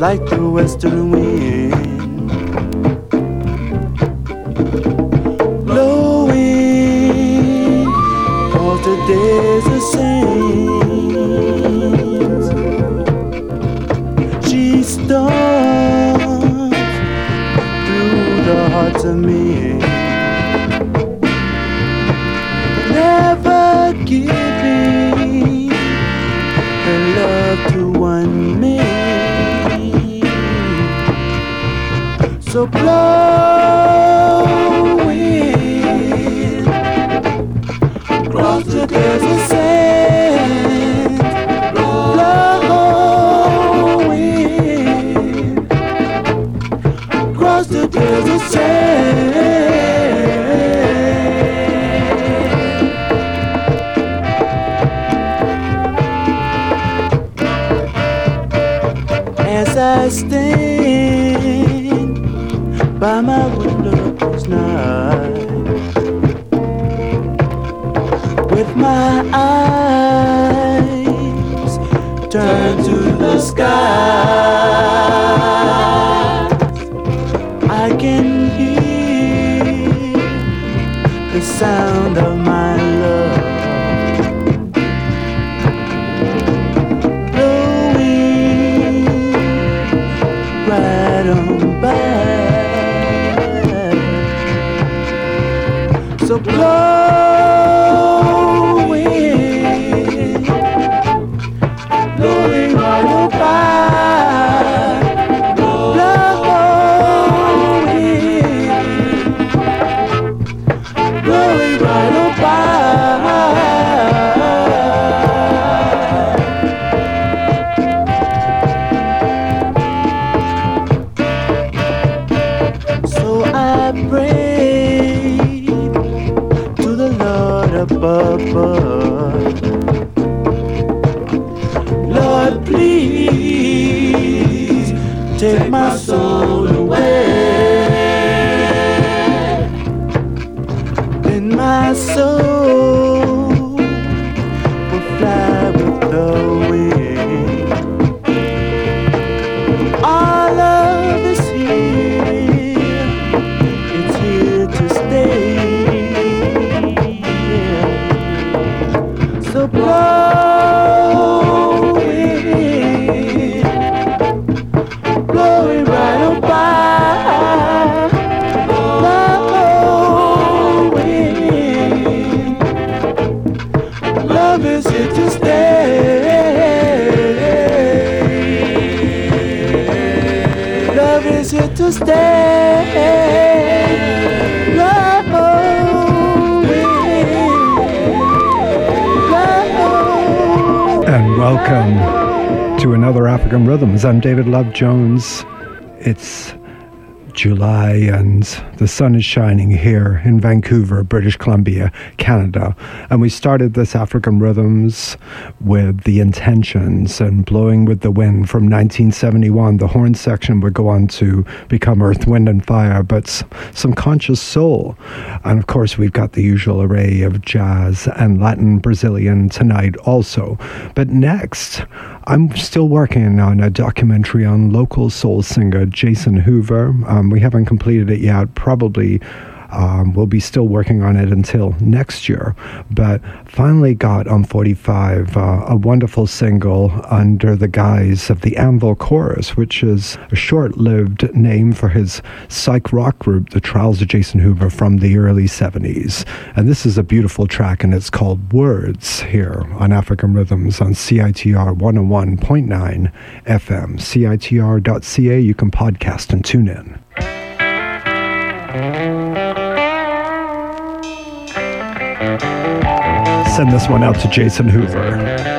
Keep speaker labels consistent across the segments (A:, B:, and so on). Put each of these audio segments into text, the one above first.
A: like the western
B: I'm David Love Jones. It's July and the sun is shining here in Vancouver, British Columbia, Canada. And we started this African Rhythms with The Intentions and Blowing with the Wind from 1971. The horn section would go on to become Earth, Wind, and Fire, but some conscious soul. And of course, we've got the usual array of jazz and Latin Brazilian tonight also. But next, I'm still working on a documentary on local soul singer Jason Hoover. Um, we haven't completed it yet. Probably um, we'll be still working on it until next year. But finally got on 45 uh, a wonderful single under the guise of the Anvil Chorus, which is a short lived name for his psych rock group, The Trials of Jason Hoover, from the early 70s. And this is a beautiful track, and it's called Words here on African Rhythms on CITR 101.9 FM. CITR.ca, you can podcast and tune in. Send this one out to Jason Hoover.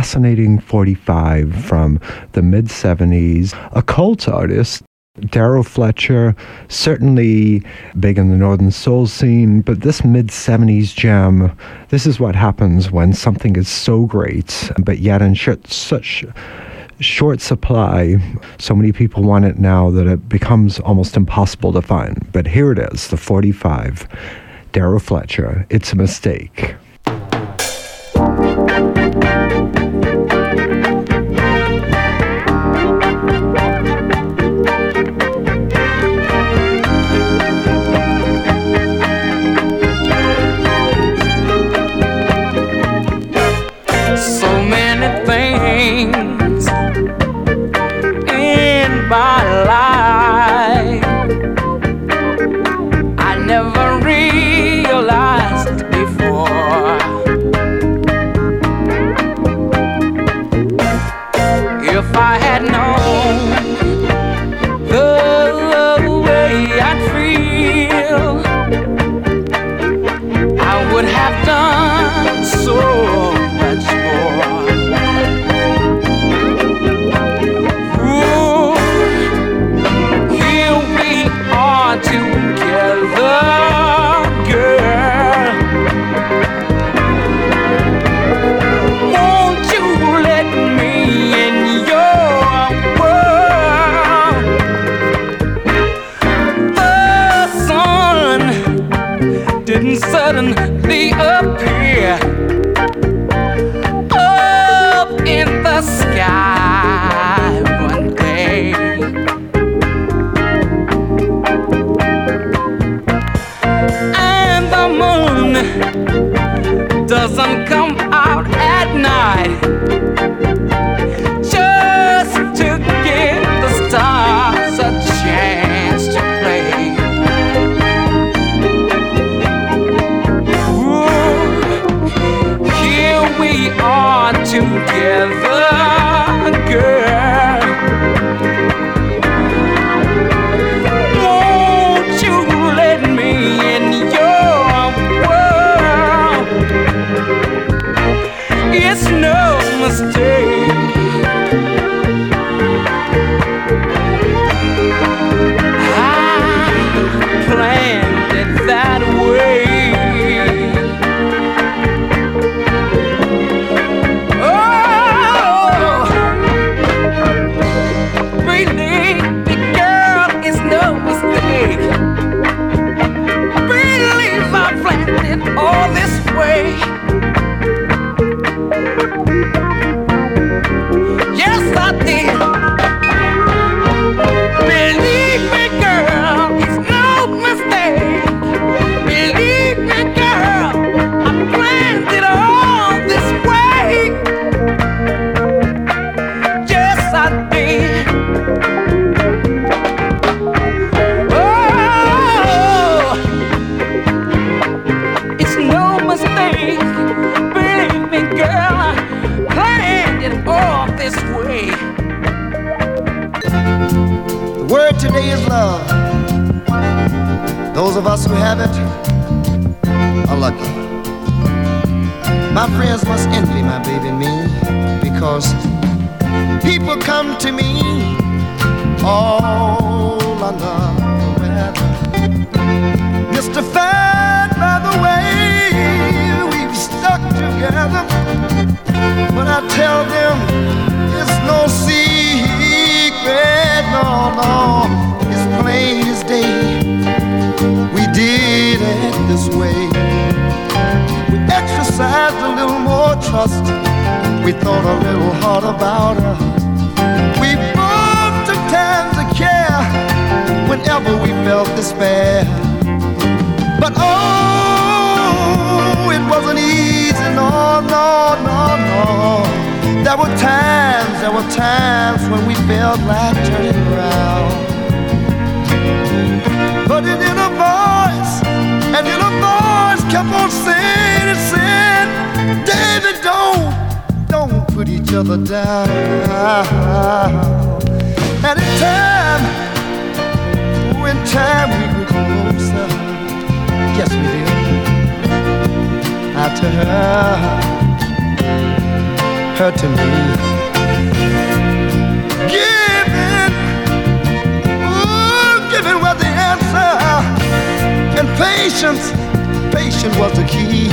B: fascinating 45 from the mid 70s, a cult artist Darrow Fletcher, certainly big in the Northern Soul scene, but this mid 70s gem, this is what happens when something is so great, but yet in such short supply, so many people want it now that it becomes almost impossible to find. But here it is the 45, Darrow Fletcher, It's a Mistake.
C: have done.
D: Who have it are lucky. My friends must envy my baby and me because people come to me all under the weather. Mystified by the way we've stuck together. But I tell them it's no secret, no, no, did it this way. We exercised a little more trust. We thought a little hard about her. We both took time to care whenever we felt despair. But oh, it wasn't easy, no, no, no, no. There were times, there were times when we felt like turning around. But inner voice, an inner voice kept on saying and saying, David, don't, don't put each other down. And in time, when time we grew closer, yes we did. I to her, her to me. And patience, patience was the key.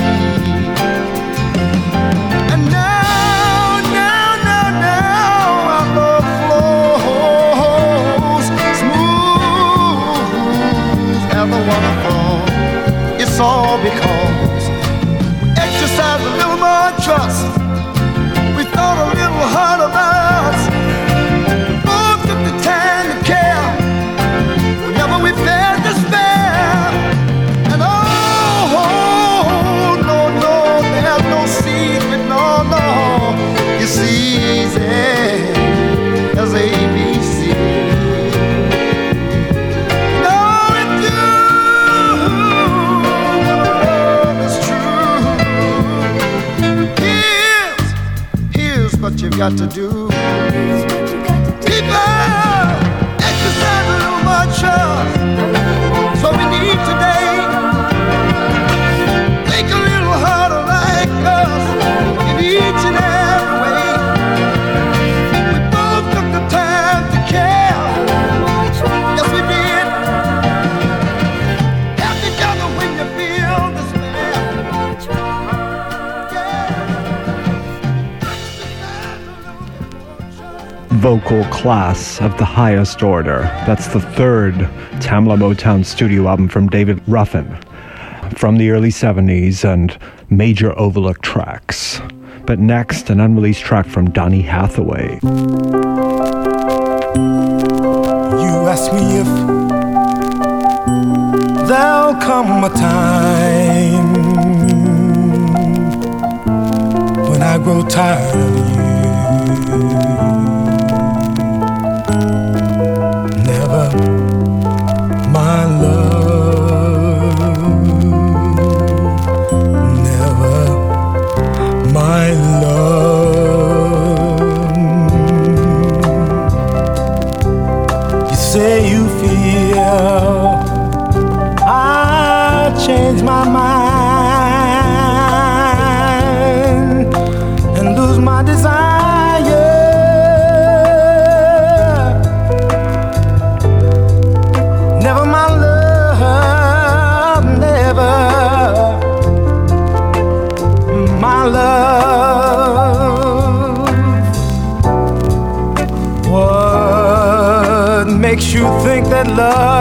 D: And now, now, now, now, our love flows smooth as the waterfall. It's all because got to do.
B: Vocal class of the highest order. That's the third Tamla Motown studio album from David Ruffin from the early 70s and major overlooked tracks. But next, an unreleased track from Donny Hathaway.
E: You ask me if there'll come a time when I grow tired of you. I change my mind and lose my desire. Never my love, never my love. What makes you think that love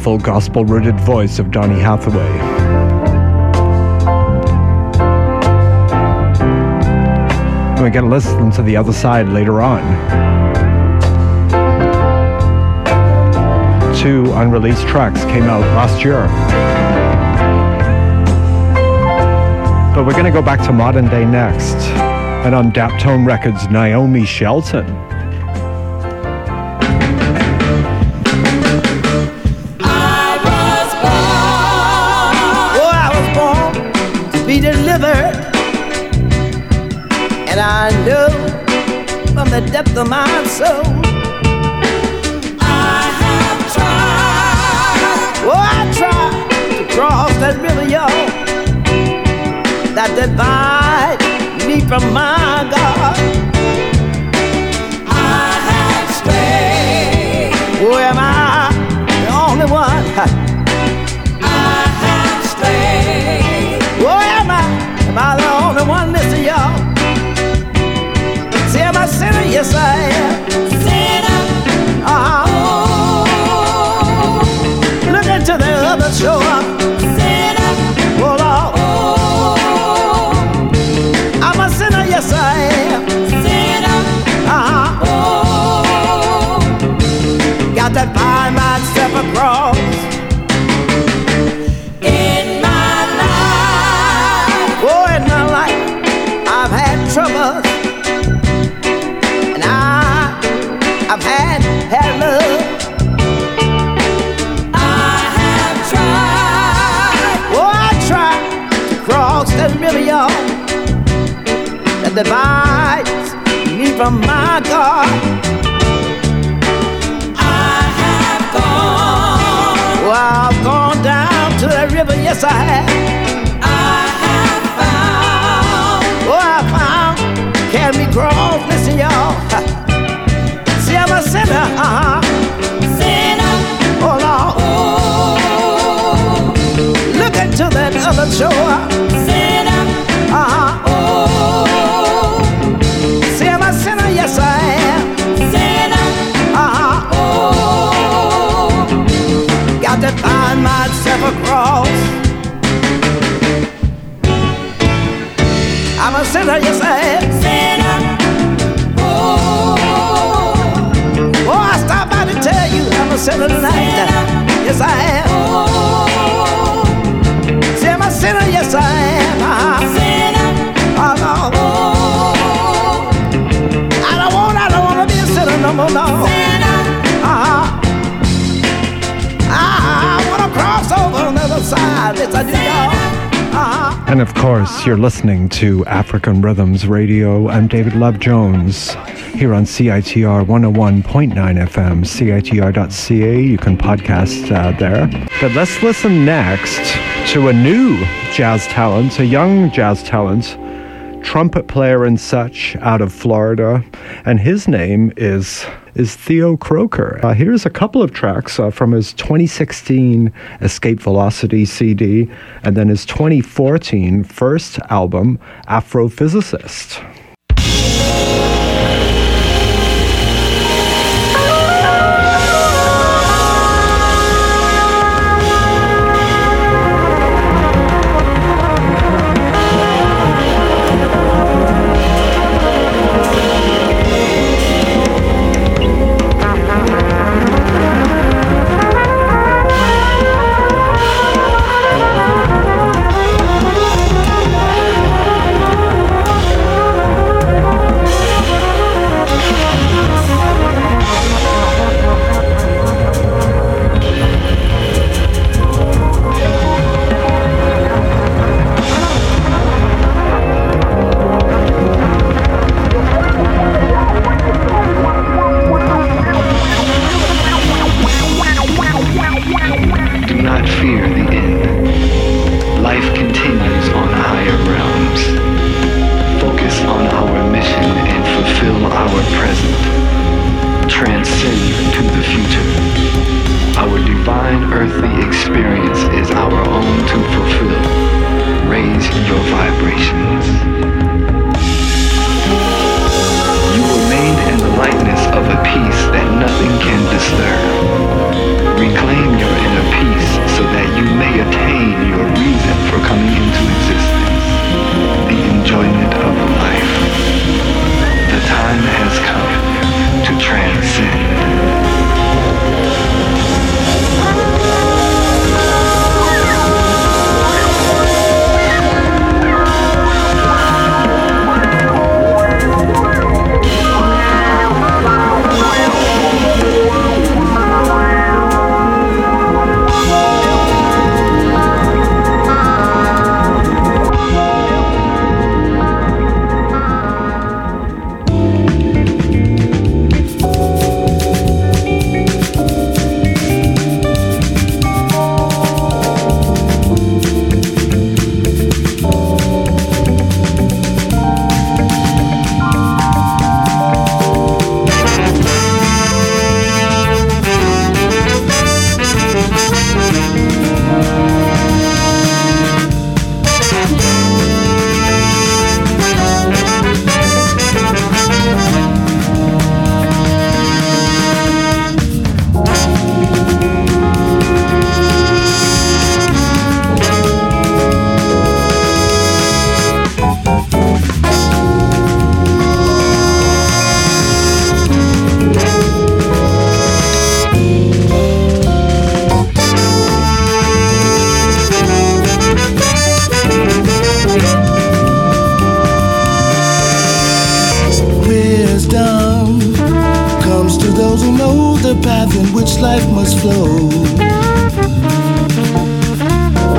B: powerful gospel rooted voice of Donny Hathaway. We're going to listen to the other side later on. Two unreleased tracks came out last year. But we're going to go back to modern day next. And on Daptone Records, Naomi Shelton.
D: Cross that river, that divides me from my God. I have gone. Well, I've gone down to the river, yes, I have. I have found. Oh, I found. Can we cross? Listen, y'all. See, I'm a sinner, uh huh. Sinner. Oh, Lord. Look into that other shore. See, I'm a sinner, yes, I am. Huh. Got to find myself a cross. I'm a sinner, yes I am. Oh, oh, I to tell you I'm a sinner. Yes, I am. Say I'm a sinner, yes I am. No. Uh-huh. I want to cross over on the other side. Yes, I do, y'all. Uh-huh.
B: And of course, you're listening to African Rhythms Radio. I'm David Love Jones here on CITR 101.9 FM, CITR.ca. You can podcast uh, there. But let's listen next to a new jazz talent, a young jazz talent, trumpet player and such out of Florida. And his name is is Theo Croker. Uh, here's a couple of tracks uh, from his 2016 Escape Velocity CD and then his 2014 first album, Afrophysicist.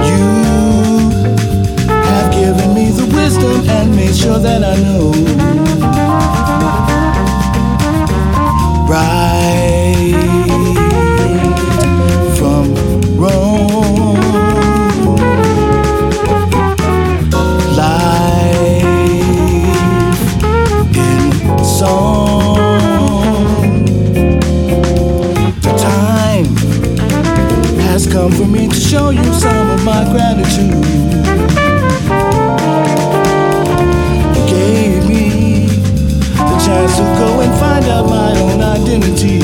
F: You
A: have given me the wisdom and made sure that I know. Right. Come for me to show you some of my gratitude. You gave me the chance to go and find out my own identity.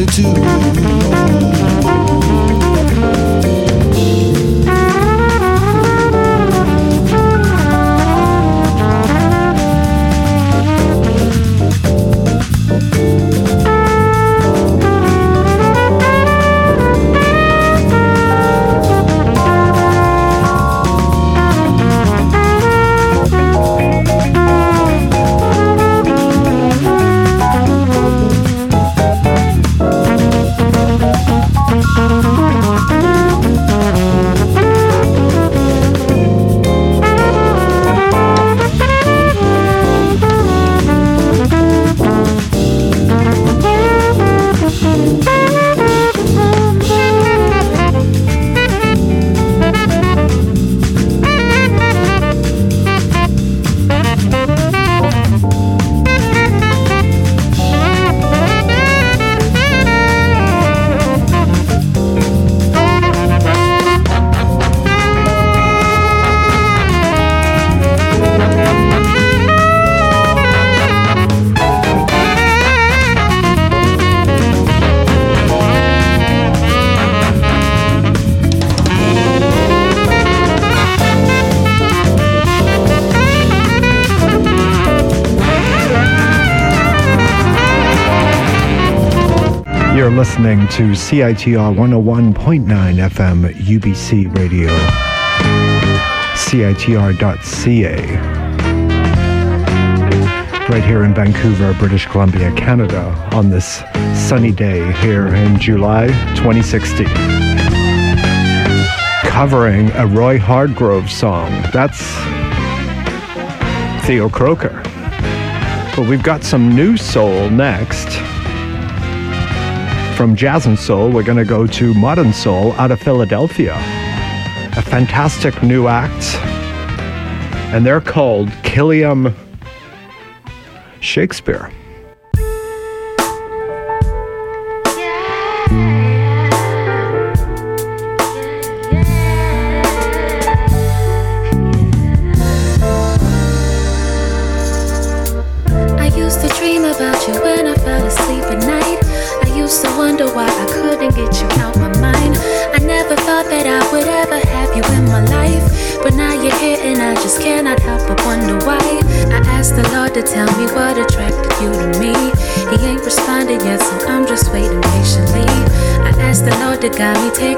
A: Of my
B: listening to CITR 101.9 FM UBC Radio, CITR.ca. Right here in Vancouver, British Columbia, Canada, on this sunny day here in July 2016. Covering a Roy Hargrove song. That's Theo Croker. But we've got some new soul next. From jazz and soul, we're going to go to modern soul out of Philadelphia. A fantastic new act. And they're called Killiam Shakespeare.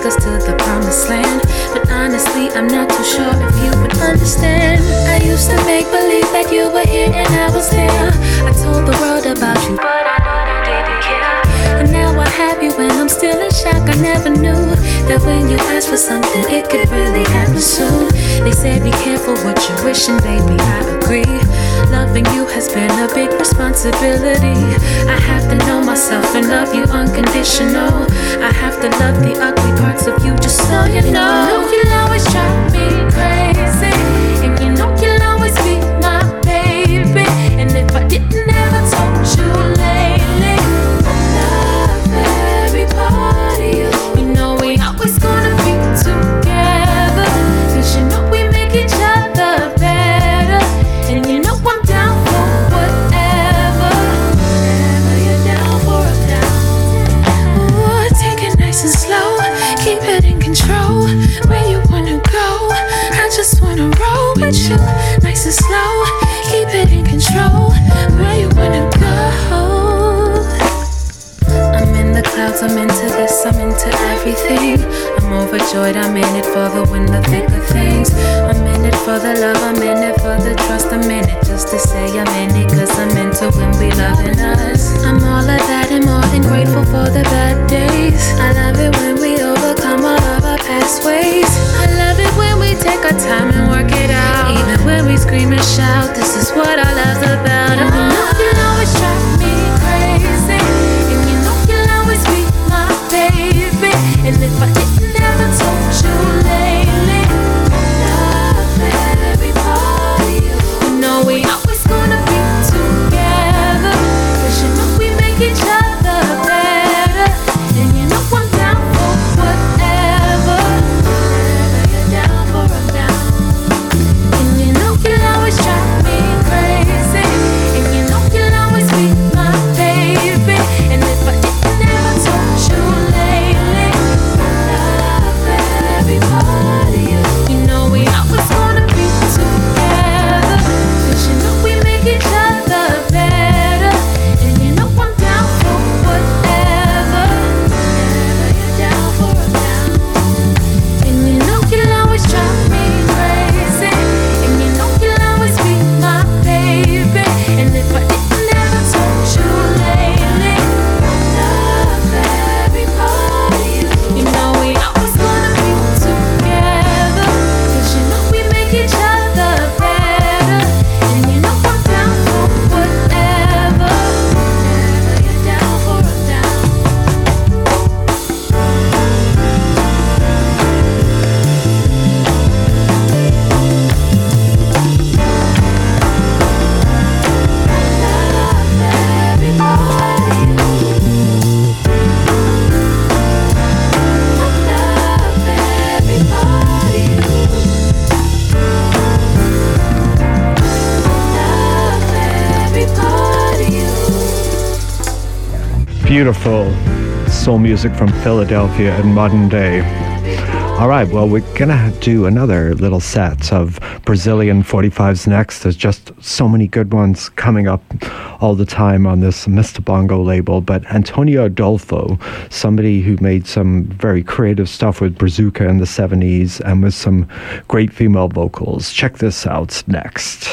G: Take us to the promised land. But honestly, I'm not too sure if you would understand. I used to make believe that you were here and I was there. I told the world about you, but I know you didn't care. And now I have you and I'm still in shock. I never knew that when you ask for something, it could really happen soon. They say be careful what you're wishing, baby. I agree. Loving you has been a big responsibility. I have to know myself and love you unconditional. I have to love the ugly parts of you, just so you know. You know you'll always drive me crazy, and you know you'll always be my baby. And if I didn't ever told you lately, I'm in it for the win, the thick of things. I'm in it for the love,
H: Beautiful soul music from Philadelphia in modern day. All right, well, we're going to do another little set of Brazilian 45s next. There's just so many good ones coming up all the time on this Mr. Bongo label. But Antonio Adolfo, somebody who made some very creative stuff with Brazuca in the 70s and with some great female vocals. Check this out next.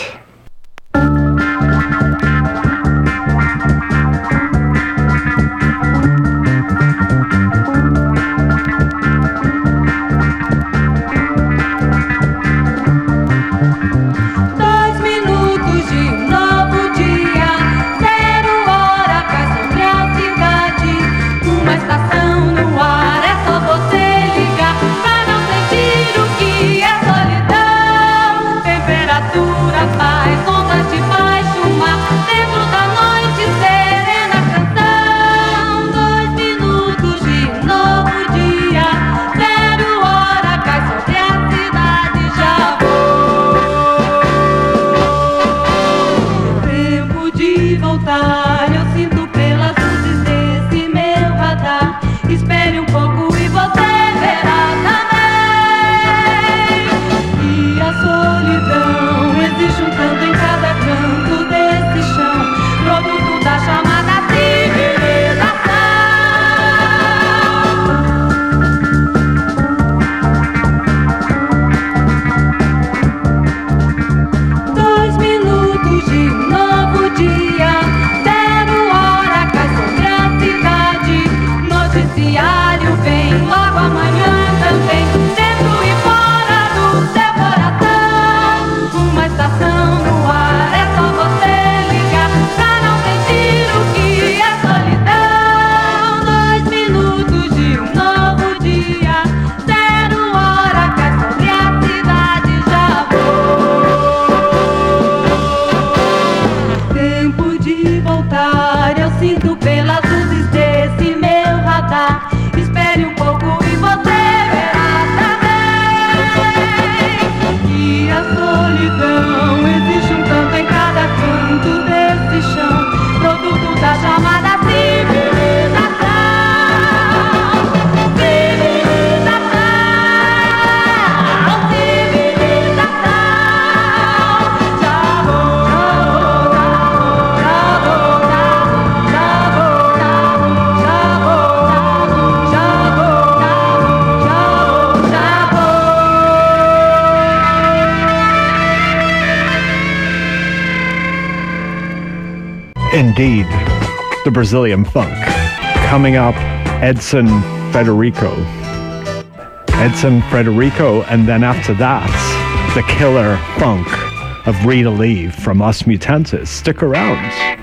H: Indeed, the Brazilian funk. Coming up, Edson Frederico. Edson Frederico, and then after that, the killer funk of Rita Lee from Os Mutantes. Stick around.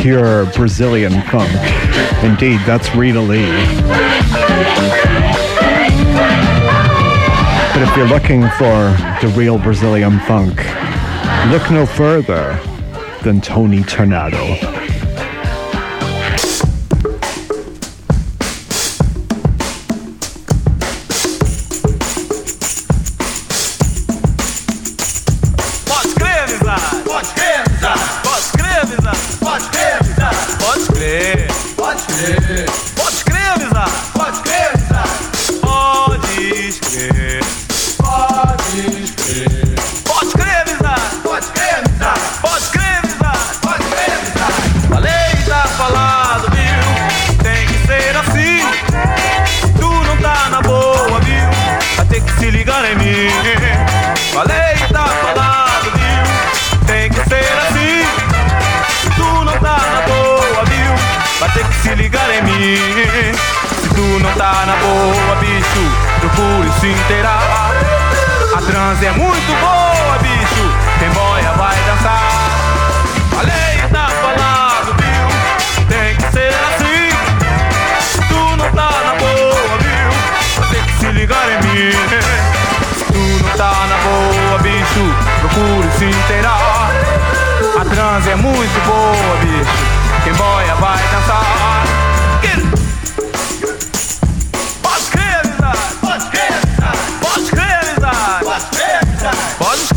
I: pure Brazilian funk. Indeed, that's Rita Lee. But if you're looking for the real Brazilian funk, look no further than Tony Tornado.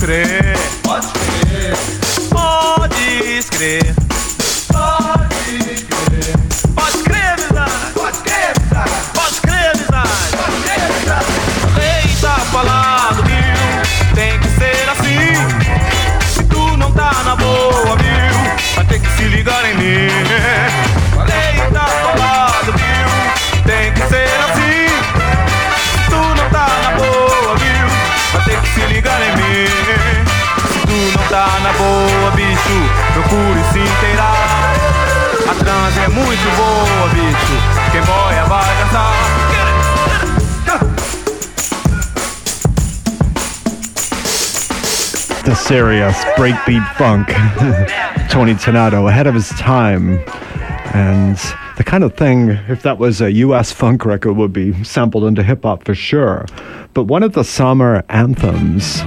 J: Today. bicho voa, bicho. Quem boia vai.
B: The serious breakbeat funk. Tony Tornado ahead of his time. And the kind of thing, if that was a US funk record, would be sampled into hip hop for sure. But one of the summer anthems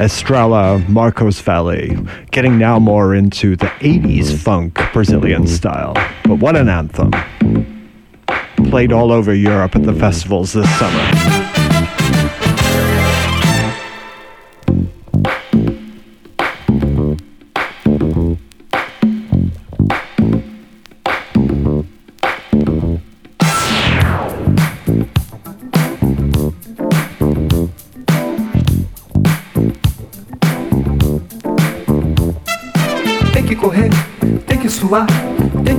B: Estrelar Marcos Valle, getting now more into the 80s mm-hmm. funk Brazilian mm-hmm. style. But what an anthem! Played all over Europe at the mm-hmm. festivals this summer.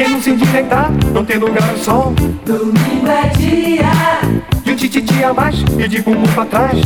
E: Quem não se endireitar, não tem lugar ao sol. Domingo é dia. De um tititi a mais e de bumbum pra trás.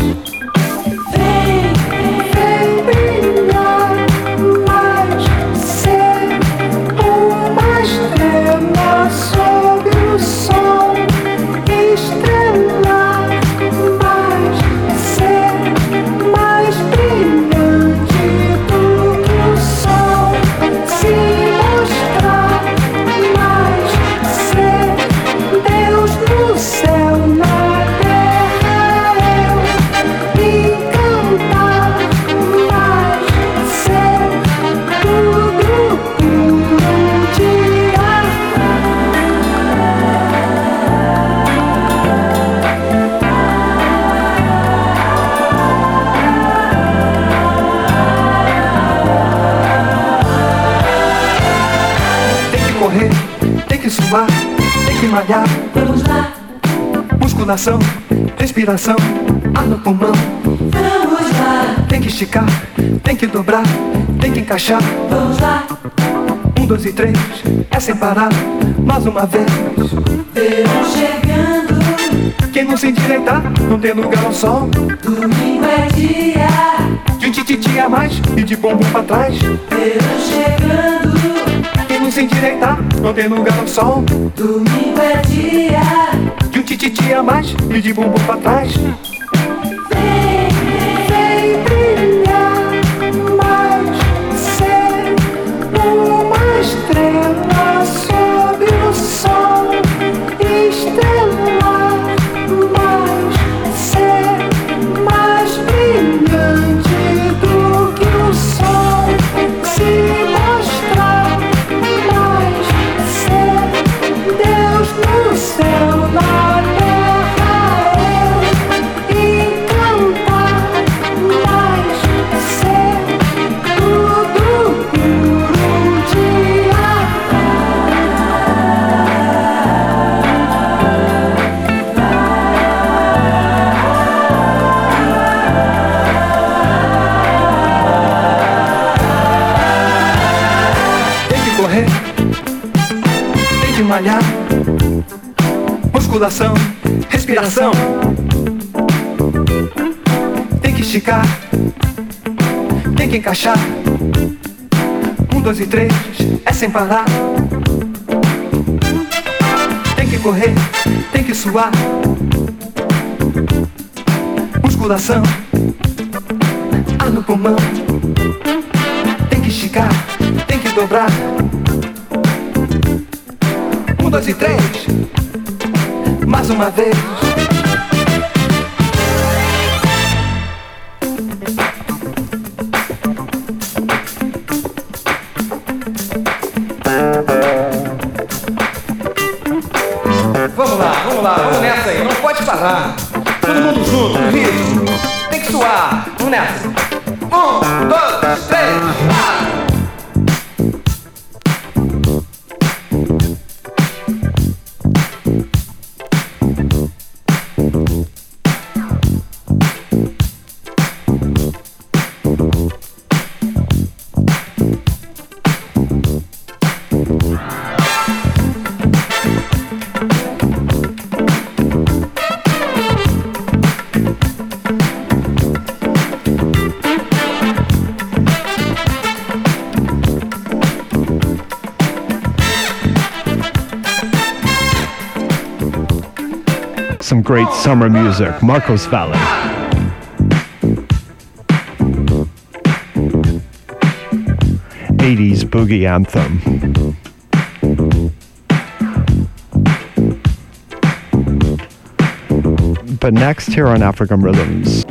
E: Musculação, respiração, ar no pulmão. Vamos lá. Tem que esticar, tem que dobrar, tem que encaixar. Vamos lá. Um, dois e três, é sem parar, mais uma vez. Verão chegando. Quem não se endireitar, não tem lugar ao sol. Domingo é dia. De um tititi a mais e de bumbum pra trás. Verão chegando. Quem não se endireitar, não tem lugar ao sol. Domingo é dia. De um tititi a mais e de bumbum pra trás. Musculação, respiração. Tem que esticar, tem que encaixar. Um, dois e três, é sem parar. Tem que correr, tem que suar. Musculação, ar no pulmão. Tem que esticar, tem que dobrar. Um, dois e três, mais uma vez.
K: Vamos lá, vamos lá, vamos nessa aí, não pode parar. Todo mundo junto, ritmo. Tem que suar, vamos nessa.
B: Great summer music. Marcos Valle. '80s boogie anthem. But next here on African Rhythms,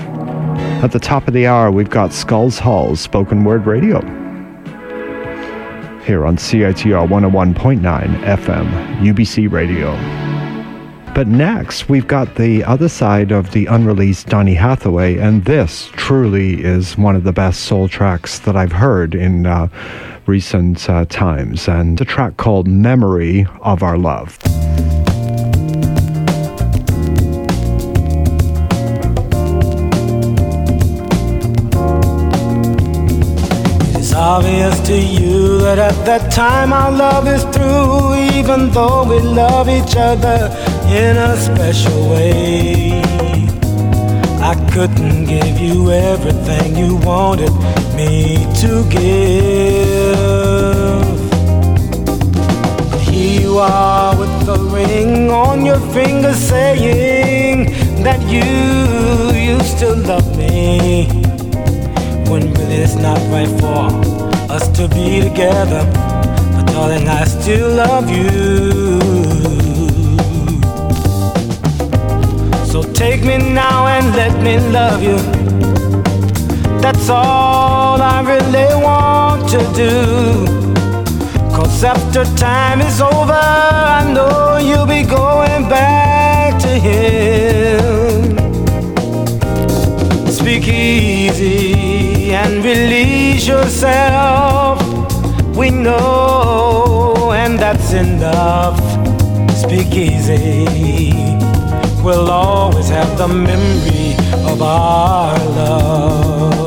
B: at the top of the hour, we've got Skald's Hall spoken word radio. Here on CITR 101.9 FM, UBC Radio. But next, we've got the other side of the unreleased Donny Hathaway, and this truly is one of the best soul tracks that I've heard in uh, recent uh, times, and a track called Memory of Our Love.
L: Obvious to you that at that time our love is through, even though we love each other in a special way. I couldn't give you everything you wanted me to give. But here you are with the ring on your finger saying that you, used to love me. When really it's not right for us to be together. But darling, I still love you. So take me now and let me love you. That's all I really want to do. Cause after time is over, I know you'll be going back to him. Speak easy and release yourself. We know, and that's enough. Speak easy. We'll always have the memory of our love.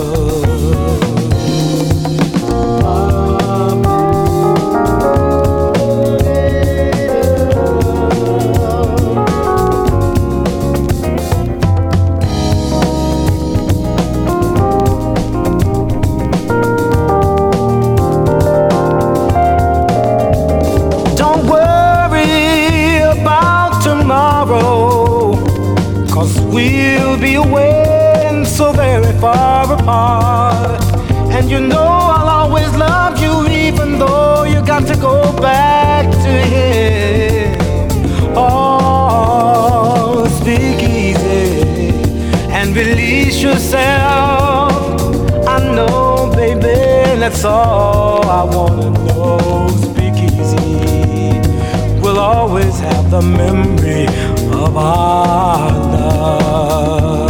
L: All I wanna know. Speak easy. We'll always have the memory of our love.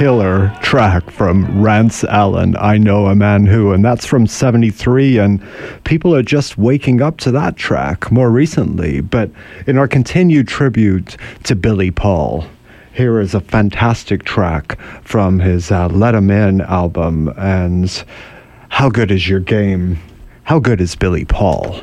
E: Killer track from Rance Allen, I Know a Man Who, and that's from 73, and people are just waking up to that track more recently. But in our continued tribute to Billy Paul, here is a fantastic track from his uh, Let 'em In album, and How Good Is Your Game? How good is Billy Paul?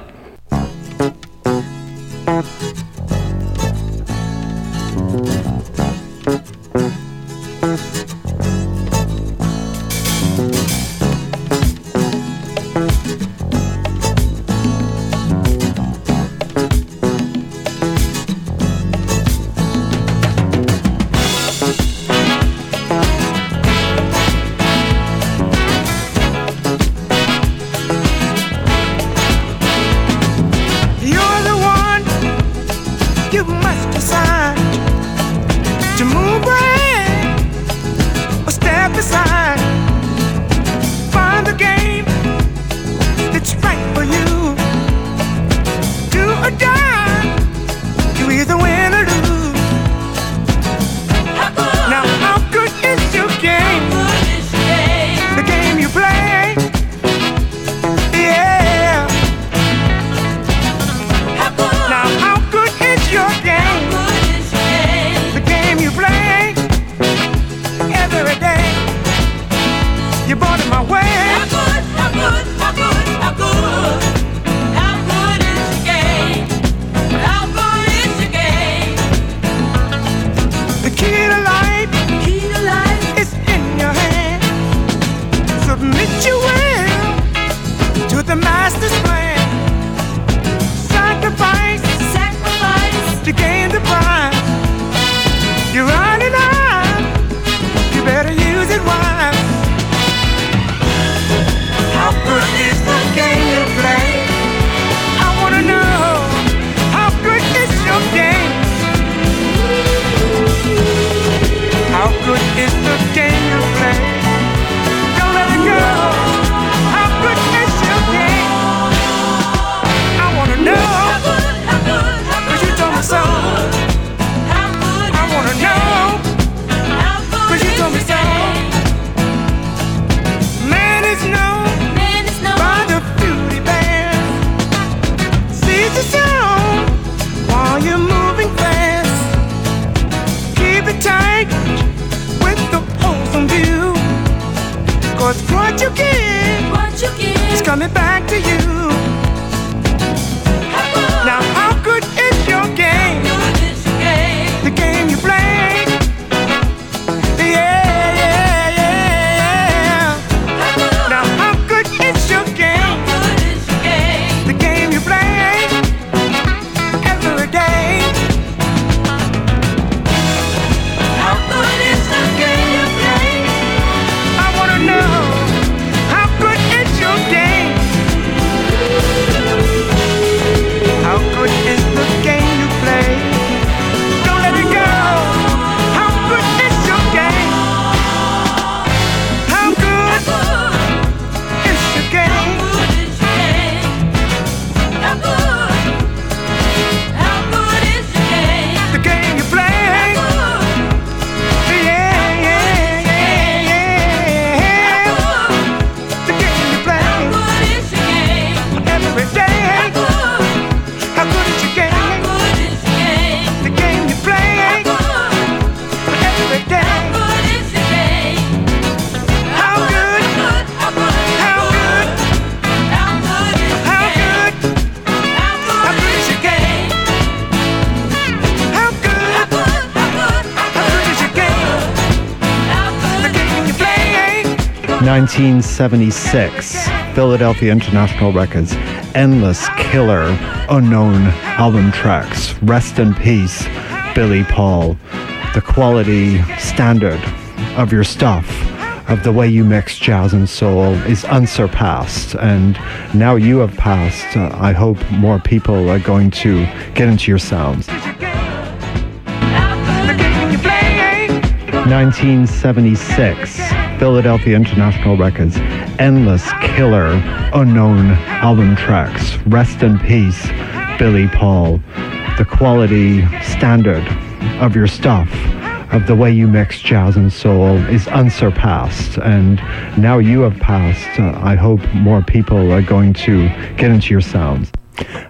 E: 1976, Philadelphia International Records, endless killer, unknown album tracks. Rest in peace, Billy Paul. The quality standard of your stuff, of the way you mix jazz and soul, is unsurpassed. And now you have passed. Uh, I hope more people are going to get into your sounds. 1976, Philadelphia International Records, endless killer, unknown album tracks. Rest in peace, Billy Paul. The quality standard of your stuff,
B: of the way you mix jazz and soul is unsurpassed. And now you have passed. Uh, I hope more people are going to get into your sounds.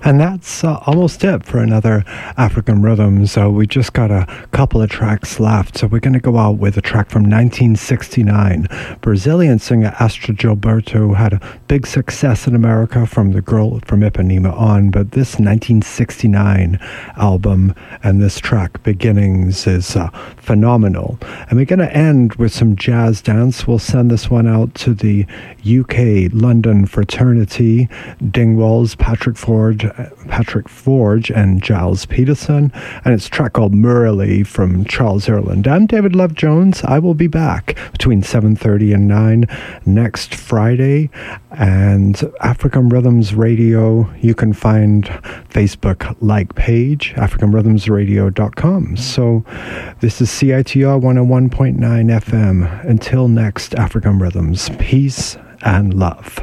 B: And that's uh, almost it for another African Rhythm. So we just got a couple of tracks left. So we're going to go out with a track from 1969. Brazilian singer Astrud Gilberto had a big success in America from The Girl from Ipanema on, but this 1969 album and this track, Beginnings, is uh, phenomenal. And we're going to end with some jazz dance. We'll send this one out to the UK London fraternity, Dingwalls, Patrick Ford. Forge, Patrick Forge and Gilles Peterson, and it's track called Murley from Charles Earland. I'm David Love Jones. I will be back between 7:30 and 9 next Friday, and African Rhythms Radio. You can find Facebook like page AfricanRhythmsRadio.com. So this is CITR 101.9 FM. Until next African Rhythms, peace and love.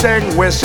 M: Dear, wishing,